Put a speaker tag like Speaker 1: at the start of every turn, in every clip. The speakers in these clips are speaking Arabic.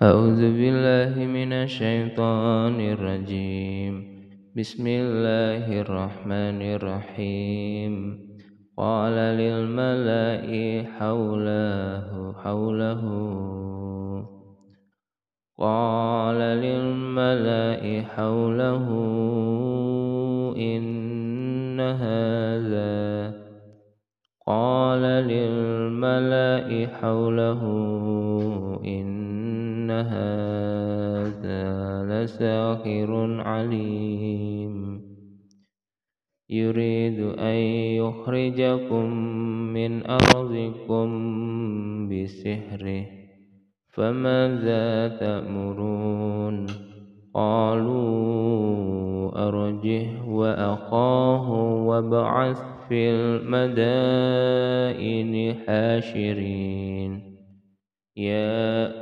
Speaker 1: أعوذ بالله من الشيطان الرجيم. بسم الله الرحمن الرحيم. قال للملأ حوله حوله. قال للملأ حوله إن هذا. قال للملأ حوله إن هذا لساحر عليم يريد أن يخرجكم من أرضكم بسحره فماذا تأمرون قالوا أرجه وأخاه وابعث في المدائن حاشرين يا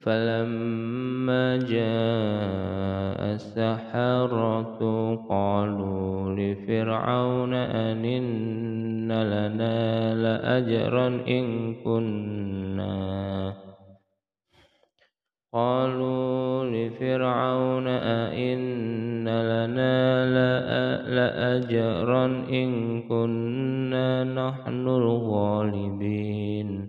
Speaker 1: فلما جاء السحرة قالوا لفرعون أن إن لنا لأجرا إن كنا. قالوا لفرعون أئن لنا لأجرا إن كنا نحن الغالبين.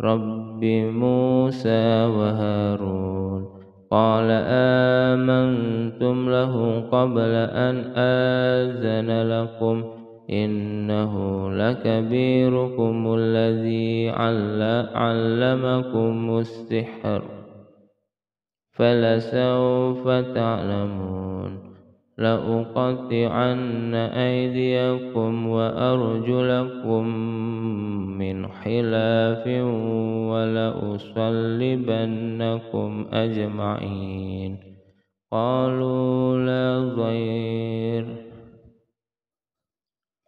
Speaker 1: رب موسى وهارون قال آمنتم له قبل أن آذن لكم إنه لكبيركم الذي علمكم السحر فلسوف تعلمون لأقطعن أيديكم وأرجلكم من خلاف ولأصلبنكم أجمعين. قالوا لا ضير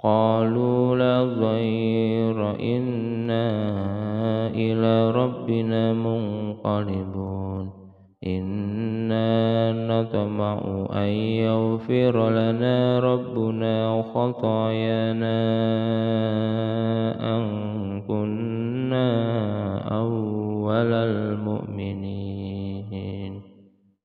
Speaker 1: قالوا لا ضير إنا إلى ربنا منقلبون. إنا نطمع أن يغفر لنا ربنا خطايانا.